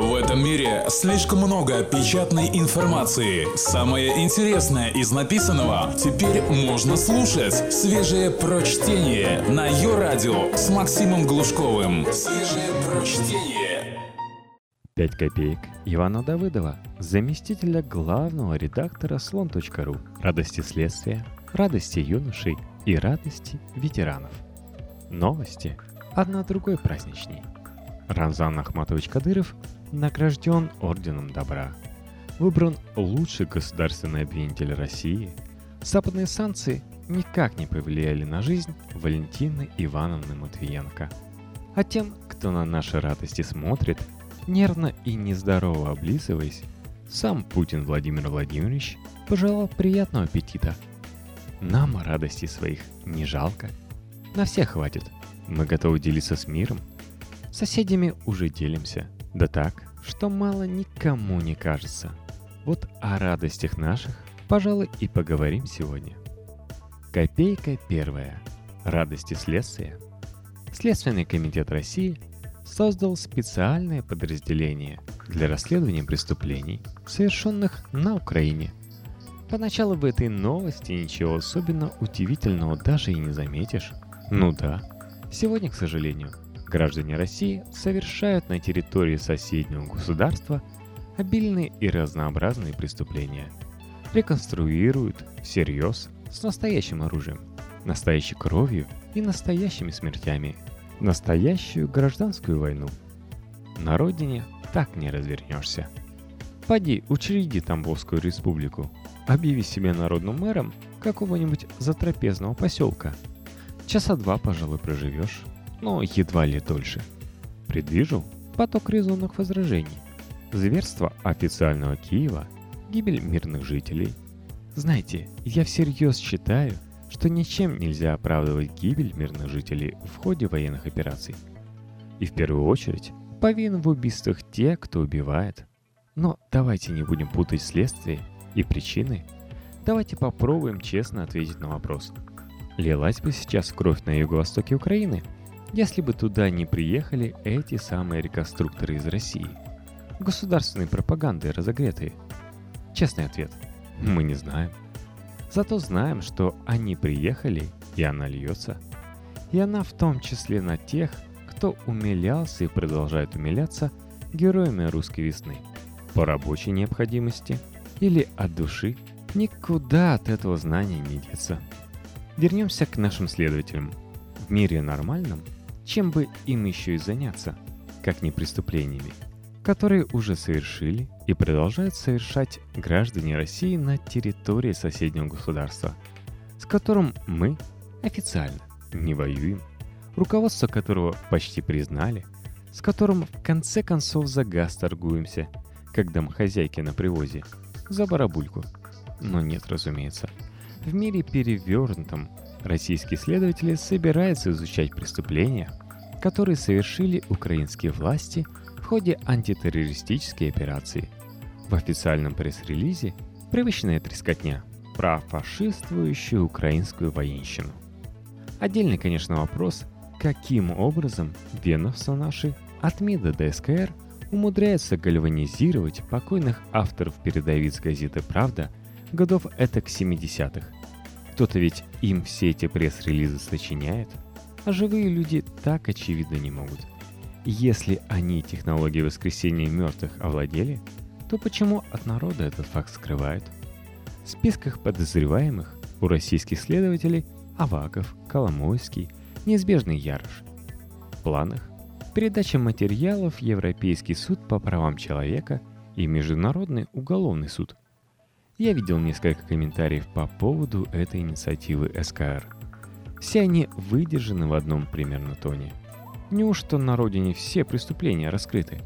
В этом мире слишком много печатной информации. Самое интересное из написанного теперь можно слушать. Свежее прочтение на ее радио с Максимом Глушковым. Свежее прочтение. 5 копеек Ивана Давыдова, заместителя главного редактора слон.ру. Радости следствия, радости юношей и радости ветеранов. Новости одна другой праздничней. Рамзан Ахматович Кадыров награжден Орденом Добра. Выбран лучший государственный обвинитель России. Западные санкции никак не повлияли на жизнь Валентины Ивановны Матвиенко. А тем, кто на наши радости смотрит, нервно и нездорово облизываясь, сам Путин Владимир Владимирович пожелал приятного аппетита. Нам радости своих не жалко. На всех хватит. Мы готовы делиться с миром. Соседями уже делимся – да так, что мало никому не кажется. Вот о радостях наших, пожалуй, и поговорим сегодня. Копейка первая. Радости следствия. Следственный комитет России создал специальное подразделение для расследования преступлений, совершенных на Украине. Поначалу в этой новости ничего особенно удивительного даже и не заметишь. Ну да, сегодня, к сожалению, граждане России совершают на территории соседнего государства обильные и разнообразные преступления. Реконструируют всерьез с настоящим оружием, настоящей кровью и настоящими смертями. Настоящую гражданскую войну. На родине так не развернешься. Поди, учреди Тамбовскую республику. Объяви себя народным мэром какого-нибудь затрапезного поселка. Часа два, пожалуй, проживешь но едва ли дольше. Предвижу поток резонных возражений. Зверство официального Киева, гибель мирных жителей. Знаете, я всерьез считаю, что ничем нельзя оправдывать гибель мирных жителей в ходе военных операций. И в первую очередь повинен в убийствах те, кто убивает. Но давайте не будем путать следствие и причины. Давайте попробуем честно ответить на вопрос. Лилась бы сейчас кровь на юго-востоке Украины – если бы туда не приехали эти самые реконструкторы из России. Государственной пропагандой разогретые. Честный ответ – мы не знаем. Зато знаем, что они приехали, и она льется. И она в том числе на тех, кто умилялся и продолжает умиляться героями русской весны. По рабочей необходимости или от души. Никуда от этого знания не деться. Вернемся к нашим следователям. В мире нормальном – чем бы им еще и заняться, как не преступлениями, которые уже совершили и продолжают совершать граждане России на территории соседнего государства, с которым мы официально не воюем, руководство которого почти признали, с которым в конце концов за газ торгуемся, как домохозяйки на привозе, за барабульку. Но нет, разумеется. В мире перевернутом российские следователи собираются изучать преступления, которые совершили украинские власти в ходе антитеррористической операции. В официальном пресс-релизе привычная трескотня про фашистующую украинскую военщину. Отдельный, конечно, вопрос, каким образом веновцы наши от МИДа до СКР умудряются гальванизировать покойных авторов передовиц газеты «Правда» годов этак 70-х. Кто-то ведь им все эти пресс-релизы сочиняет – а живые люди так очевидно не могут. Если они технологией воскресения мертвых овладели, то почему от народа этот факт скрывают? В списках подозреваемых у российских следователей Аваков, Коломойский, неизбежный Ярош. В планах передача материалов Европейский суд по правам человека и Международный уголовный суд. Я видел несколько комментариев по поводу этой инициативы СКР – все они выдержаны в одном примерно тоне. Неужто на родине все преступления раскрыты?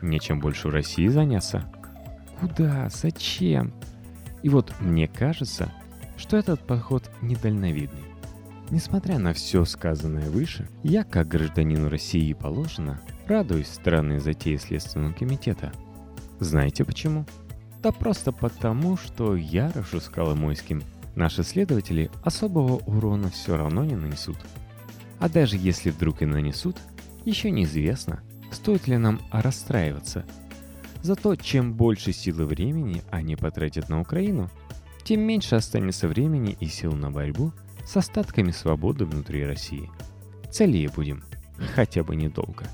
Нечем больше в России заняться? Куда? Зачем? И вот мне кажется, что этот подход недальновидный. Несмотря на все сказанное выше, я, как гражданину России положено, радуюсь странной затеи Следственного комитета. Знаете почему? Да просто потому, что Ярошу с Коломойским Наши следователи особого урона все равно не нанесут. А даже если вдруг и нанесут, еще неизвестно, стоит ли нам расстраиваться, Зато чем больше сил и времени они потратят на Украину, тем меньше останется времени и сил на борьбу с остатками свободы внутри России. Целее будем, хотя бы недолго.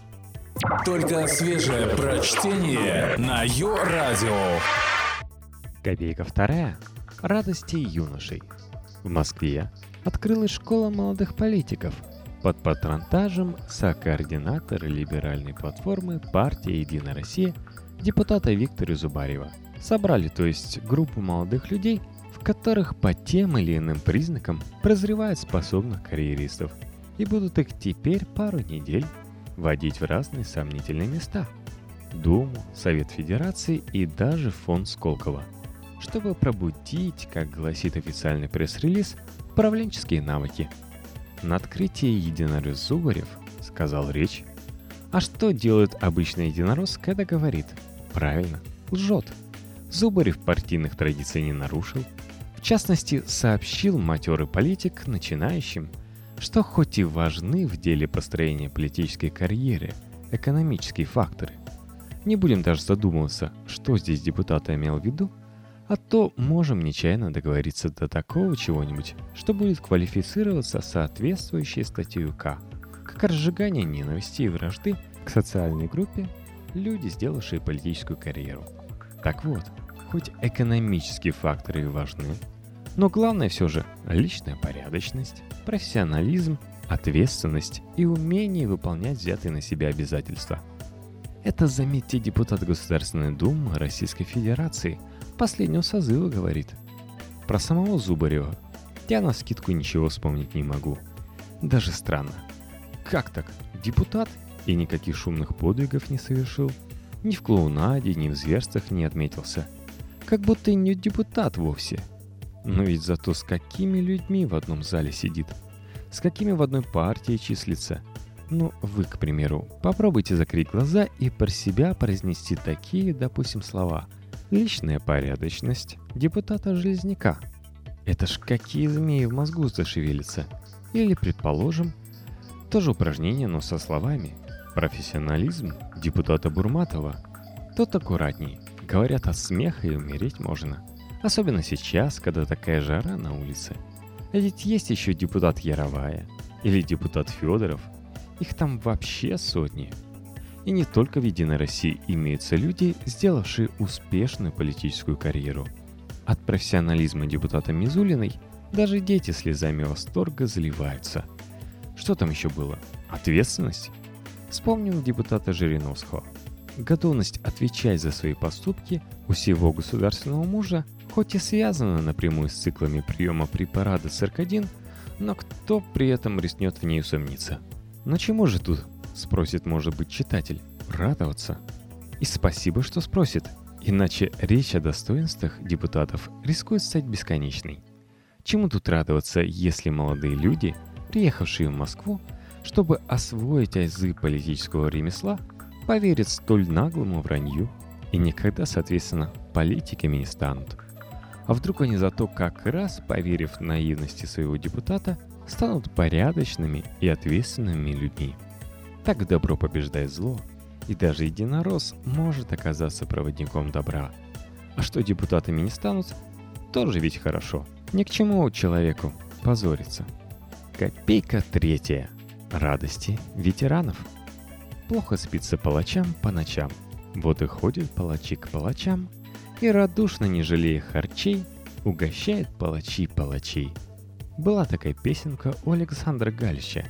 Только свежее прочтение на Йо-Радио. Копейка вторая. Радости юношей. В Москве открылась школа молодых политиков под патронтажем сокоординатора либеральной платформы партии «Единая Россия» депутата Виктора Зубарева. Собрали, то есть, группу молодых людей, в которых по тем или иным признакам прозревают способных карьеристов и будут их теперь пару недель водить в разные сомнительные места. Думу, Совет Федерации и даже фонд Сколково, чтобы пробудить, как гласит официальный пресс-релиз, управленческие навыки. На открытии единорос Зубарев сказал речь. А что делает обычный единорос, когда говорит? Правильно, лжет. Зубарев партийных традиций не нарушил. В частности, сообщил матерый политик начинающим – что хоть и важны в деле построения политической карьеры экономические факторы, не будем даже задумываться, что здесь депутат имел в виду, а то можем нечаянно договориться до такого чего-нибудь, что будет квалифицироваться соответствующей статьей УК, как разжигание ненависти и вражды к социальной группе люди, сделавшие политическую карьеру. Так вот, хоть экономические факторы и важны, но главное все же личная порядочность, профессионализм, ответственность и умение выполнять взятые на себя обязательства. Это, заметьте, депутат Государственной Думы Российской Федерации последнего созыва говорит. Про самого Зубарева я на скидку ничего вспомнить не могу. Даже странно. Как так? Депутат и никаких шумных подвигов не совершил. Ни в клоунаде, ни в зверствах не отметился. Как будто и не депутат вовсе – но ведь зато с какими людьми в одном зале сидит, с какими в одной партии числится. Ну, вы, к примеру, попробуйте закрыть глаза и про себя произнести такие, допустим, слова. Личная порядочность депутата Железняка. Это ж какие змеи в мозгу зашевелятся. Или, предположим, тоже упражнение, но со словами. Профессионализм депутата Бурматова. Тот аккуратней. Говорят, от смеха и умереть можно. Особенно сейчас, когда такая жара на улице. А ведь есть еще депутат Яровая или депутат Федоров. Их там вообще сотни. И не только в Единой России имеются люди, сделавшие успешную политическую карьеру. От профессионализма депутата Мизулиной даже дети слезами восторга заливаются. Что там еще было? Ответственность? Вспомним депутата Жириновского. Готовность отвечать за свои поступки у всего государственного мужа хоть и связана напрямую с циклами приема препарата циркадин, но кто при этом рискнет в ней усомниться? Но чему же тут, спросит может быть читатель, радоваться? И спасибо, что спросит, иначе речь о достоинствах депутатов рискует стать бесконечной. Чему тут радоваться, если молодые люди, приехавшие в Москву, чтобы освоить азы политического ремесла, поверят столь наглому вранью и никогда, соответственно, политиками не станут – а вдруг они зато как раз, поверив наивности своего депутата, станут порядочными и ответственными людьми. Так добро побеждает зло, и даже единорос может оказаться проводником добра. А что депутатами не станут, тоже ведь хорошо. Ни к чему человеку позориться. Копейка третья. Радости ветеранов. Плохо спится палачам по ночам. Вот и ходят палачи к палачам, и радушно, не жалея харчей, угощает палачи палачей. Была такая песенка у Александра Галища.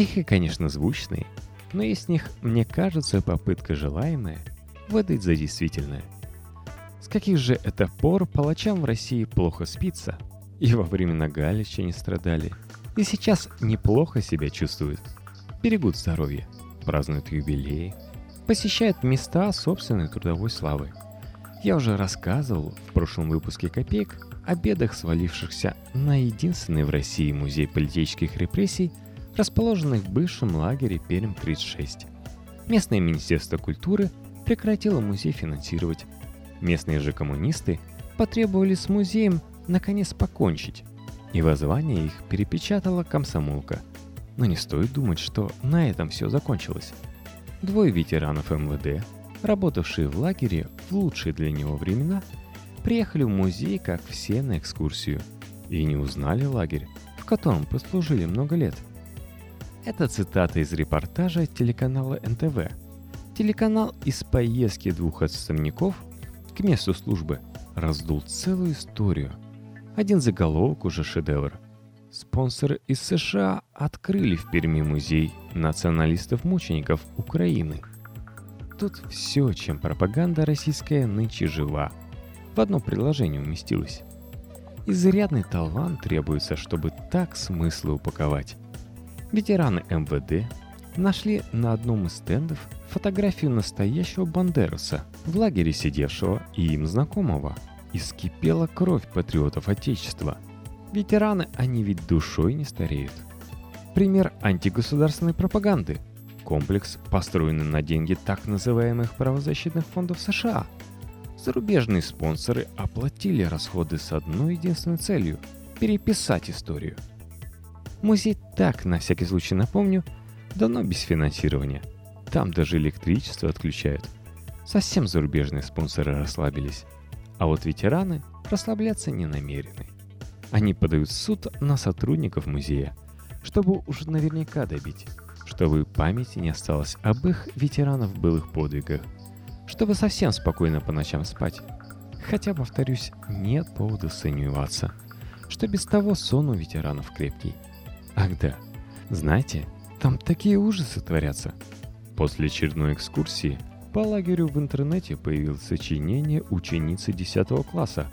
Стихи, конечно, звучные, но из них, мне кажется, попытка желаемая выдать за действительное. С каких же это пор палачам в России плохо спится? И во времена Галича не страдали. И сейчас неплохо себя чувствуют. Берегут здоровье, празднуют юбилеи, посещают места собственной трудовой славы – я уже рассказывал в прошлом выпуске «Копеек» о бедах, свалившихся на единственный в России музей политических репрессий, расположенный в бывшем лагере Перм-36. Местное Министерство культуры прекратило музей финансировать. Местные же коммунисты потребовали с музеем наконец покончить, и воззвание их перепечатала комсомолка. Но не стоит думать, что на этом все закончилось. Двое ветеранов МВД работавшие в лагере в лучшие для него времена, приехали в музей, как все, на экскурсию, и не узнали лагерь, в котором послужили много лет. Это цитата из репортажа телеканала НТВ. Телеканал из поездки двух отставников к месту службы раздул целую историю. Один заголовок уже шедевр. Спонсоры из США открыли в Перми музей националистов-мучеников Украины. Тут все, чем пропаганда российская нынче жива, в одно приложение уместилось. Изрядный талант требуется, чтобы так смыслы упаковать. Ветераны МВД нашли на одном из стендов фотографию настоящего Бандеруса, в лагере сидевшего и им знакомого. И скипела кровь патриотов Отечества. Ветераны, они ведь душой не стареют. Пример антигосударственной пропаганды. Комплекс, построенный на деньги так называемых правозащитных фондов США. Зарубежные спонсоры оплатили расходы с одной единственной целью – переписать историю. Музей так, на всякий случай напомню, давно без финансирования. Там даже электричество отключают. Совсем зарубежные спонсоры расслабились. А вот ветераны расслабляться не намерены. Они подают в суд на сотрудников музея, чтобы уж наверняка добить, чтобы памяти не осталось об их ветеранов былых подвигах, чтобы совсем спокойно по ночам спать. Хотя, повторюсь, нет повода сомневаться, что без того сон у ветеранов крепкий. Ах да, знаете, там такие ужасы творятся. После очередной экскурсии по лагерю в интернете появилось сочинение ученицы 10 класса,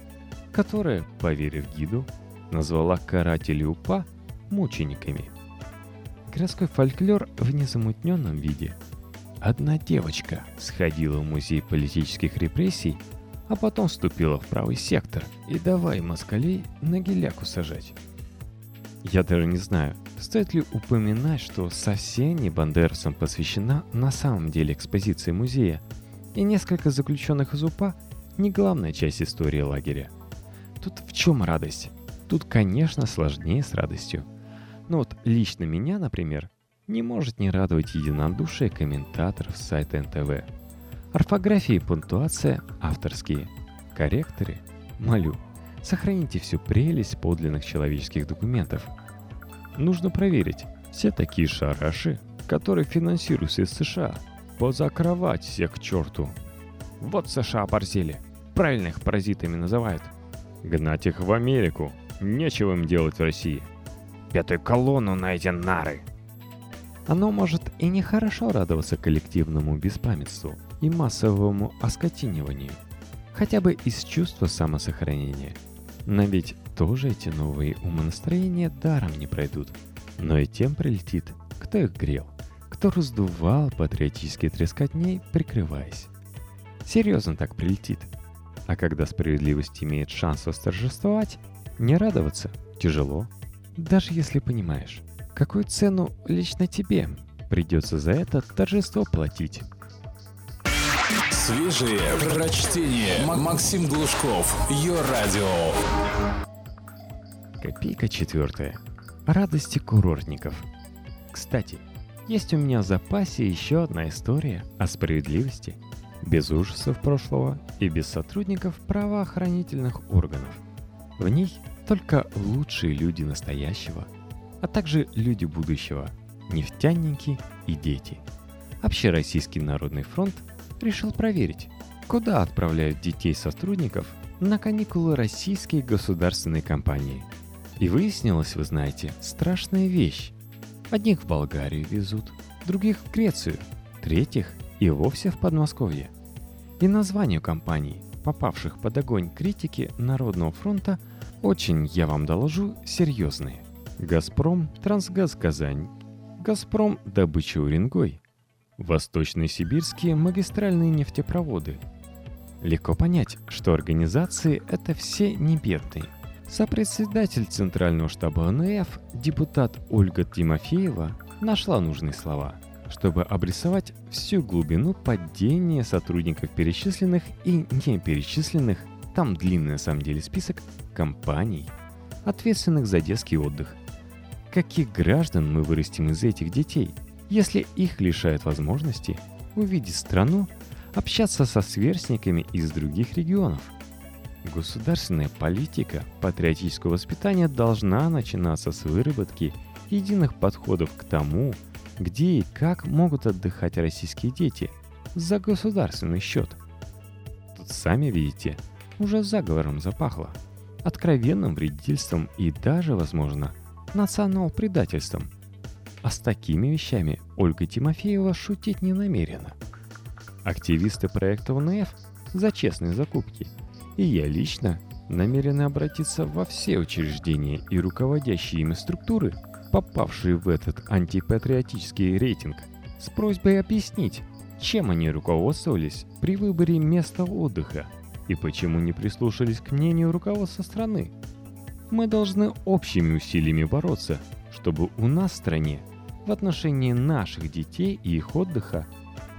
которая, поверив гиду, назвала карателей УПА мучениками. Городской фольклор в незамутненном виде. Одна девочка сходила в музей политических репрессий, а потом вступила в правый сектор и давай москалей на геляку сажать. Я даже не знаю, стоит ли упоминать, что совсем не Бандерасам посвящена на самом деле экспозиция музея, и несколько заключенных из УПА не главная часть истории лагеря. Тут в чем радость? Тут, конечно, сложнее с радостью. Но вот лично меня, например, не может не радовать единодушие комментаторов сайта НТВ. Орфография и пунктуация авторские. Корректоры? Молю, сохраните всю прелесть подлинных человеческих документов. Нужно проверить, все такие шараши, которые финансируются из США, позакрывать всех к черту. Вот США борзели, правильно их паразитами называют. Гнать их в Америку, нечего им делать в России. Пятую колонну на эти нары. Оно может и нехорошо радоваться коллективному беспамятству и массовому оскотиниванию, хотя бы из чувства самосохранения – но ведь тоже эти новые умонастроения даром не пройдут. Но и тем прилетит, кто их грел, кто раздувал патриотические трескотней, прикрываясь. Серьезно так прилетит. А когда справедливость имеет шанс восторжествовать, не радоваться тяжело. Даже если понимаешь, какую цену лично тебе придется за это торжество платить. Свежие прочтение. Максим Глушков. Ее радио. Копейка четвертая. Радости курортников. Кстати, есть у меня в запасе еще одна история о справедливости. Без ужасов прошлого и без сотрудников правоохранительных органов. В ней только лучшие люди настоящего, а также люди будущего, нефтяники и дети. Общероссийский народный фронт – решил проверить, куда отправляют детей сотрудников на каникулы российские государственные компании. И выяснилось, вы знаете, страшная вещь. Одних в Болгарию везут, других в Грецию, третьих и вовсе в Подмосковье. И названию компаний, попавших под огонь критики Народного фронта, очень, я вам доложу, серьезные. «Газпром», «Трансгаз Казань», «Газпром», «Добыча Уренгой», Восточные сибирские магистральные нефтепроводы. Легко понять, что организации это все не бедные. Сопредседатель Центрального штаба ОНФ, депутат Ольга Тимофеева, нашла нужные слова, чтобы обрисовать всю глубину падения сотрудников перечисленных и не перечисленных, там длинный на самом деле список, компаний, ответственных за детский отдых. Каких граждан мы вырастим из этих детей – если их лишают возможности увидеть страну, общаться со сверстниками из других регионов. Государственная политика патриотического воспитания должна начинаться с выработки единых подходов к тому, где и как могут отдыхать российские дети за государственный счет. Тут сами видите, уже заговором запахло, откровенным вредительством и даже, возможно, национал-предательством. А с такими вещами Ольга Тимофеева шутить не намерена. Активисты проекта УНФ за честные закупки и я лично намерены обратиться во все учреждения и руководящие ими структуры, попавшие в этот антипатриотический рейтинг, с просьбой объяснить, чем они руководствовались при выборе места отдыха и почему не прислушались к мнению руководства страны. Мы должны общими усилиями бороться, чтобы у нас в стране в отношении наших детей и их отдыха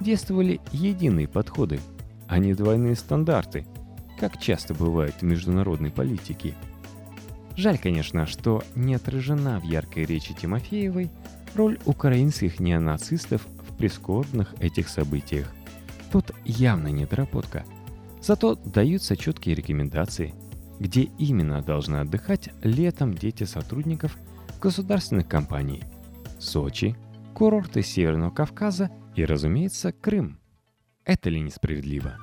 действовали единые подходы, а не двойные стандарты, как часто бывает в международной политике. Жаль, конечно, что не отражена в яркой речи Тимофеевой роль украинских неонацистов в прискорбных этих событиях. Тут явно недоработка. Зато даются четкие рекомендации, где именно должны отдыхать летом дети сотрудников государственных компаний. Сочи, курорты Северного Кавказа и, разумеется, Крым. Это ли несправедливо?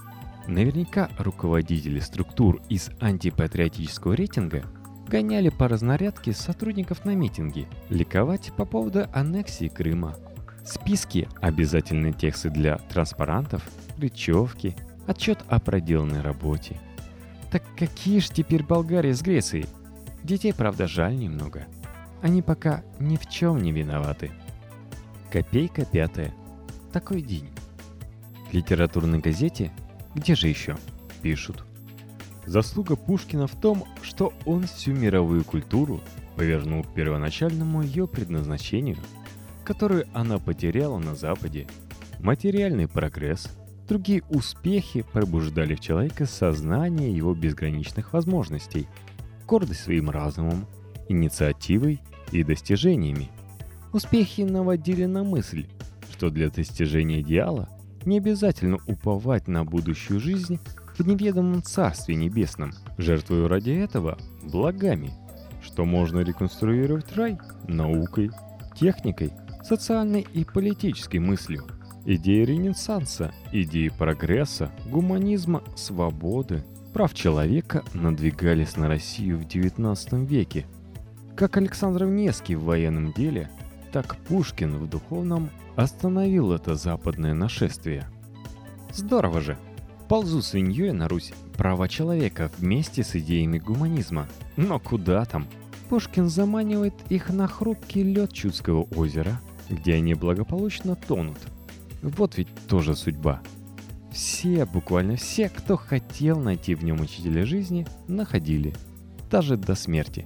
Наверняка руководители структур из антипатриотического рейтинга гоняли по разнарядке сотрудников на митинги, ликовать по поводу аннексии Крыма. Списки, обязательные тексты для транспарантов, речевки, отчет о проделанной работе. Так какие ж теперь Болгария с Грецией? Детей, правда, жаль немного. Они пока ни в чем не виноваты. Копейка пятая. Такой день. В литературной газете где же еще? Пишут. Заслуга Пушкина в том, что он всю мировую культуру повернул к первоначальному ее предназначению, которое она потеряла на Западе. Материальный прогресс, другие успехи пробуждали в человека сознание его безграничных возможностей, гордость своим разумом, инициативой и достижениями. Успехи наводили на мысль, что для достижения идеала не обязательно уповать на будущую жизнь в неведомом Царстве Небесном, жертвуя ради этого благами, что можно реконструировать рай наукой, техникой, социальной и политической мыслью. Идеи Ренессанса, идеи прогресса, гуманизма, свободы, прав человека надвигались на Россию в XIX веке. Как Александр Невский в военном деле, так Пушкин в духовном остановил это западное нашествие. Здорово же! Ползу свиньей на Русь права человека вместе с идеями гуманизма. Но куда там? Пушкин заманивает их на хрупкий лед Чудского озера, где они благополучно тонут. Вот ведь тоже судьба. Все, буквально все, кто хотел найти в нем учителя жизни, находили. Даже до смерти.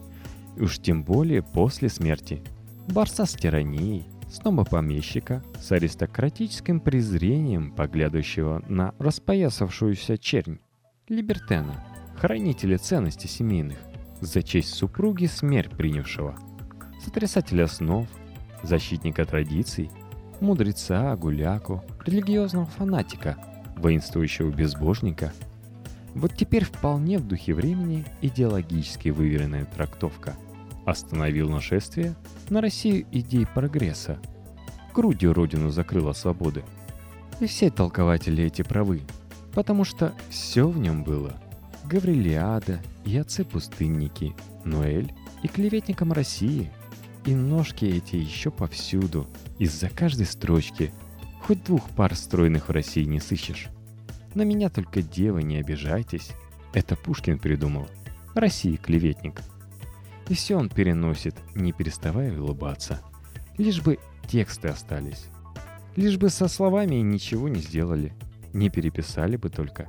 Уж тем более после смерти. Борца с тиранией, снова помещика с аристократическим презрением, поглядывающего на распоясавшуюся чернь, либертена, хранителя ценностей семейных, за честь супруги смерть принявшего, сотрясателя снов, защитника традиций, мудреца, гуляку, религиозного фанатика, воинствующего безбожника. Вот теперь вполне в духе времени идеологически выверенная трактовка – остановил нашествие на Россию идей прогресса. Грудью родину закрыла свободы. И все толкователи эти правы, потому что все в нем было. Гаврилиада и отцы-пустынники, Ноэль и клеветникам России. И ножки эти еще повсюду, из-за каждой строчки. Хоть двух пар стройных в России не сыщешь. На меня только девы не обижайтесь. Это Пушкин придумал. России клеветник – и все он переносит, не переставая улыбаться. Лишь бы тексты остались. Лишь бы со словами ничего не сделали. Не переписали бы только.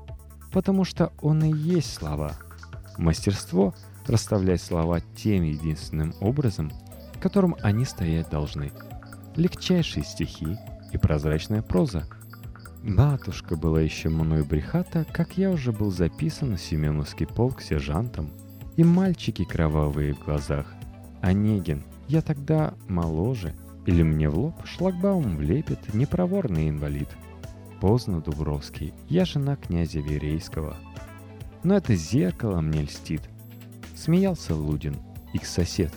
Потому что он и есть слова. Мастерство — расставлять слова тем единственным образом, которым они стоять должны. Легчайшие стихи и прозрачная проза. Матушка была еще мной брехата, как я уже был записан на Семеновский полк сержантом — и мальчики кровавые в глазах. Онегин, я тогда моложе, или мне в лоб шлагбаум влепит непроворный инвалид. поздно, Дубровский, я жена князя Верейского. Но это зеркало мне льстит. Смеялся Лудин, их сосед.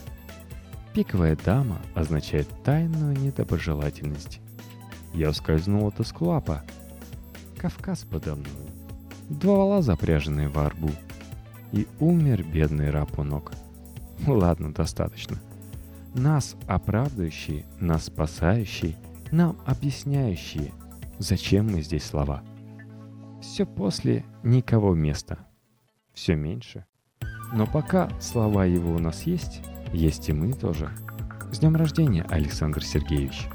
Пиковая дама означает тайную недоброжелательность. Я ускользнул от эсклапа. Кавказ подо мной. Два вала запряженные в арбу. И умер бедный раб у ног. Ладно, достаточно. Нас оправдывающие, нас спасающие, нам объясняющие, зачем мы здесь слова. Все после никого места. Все меньше. Но пока слова его у нас есть, есть и мы тоже. С днем рождения, Александр Сергеевич!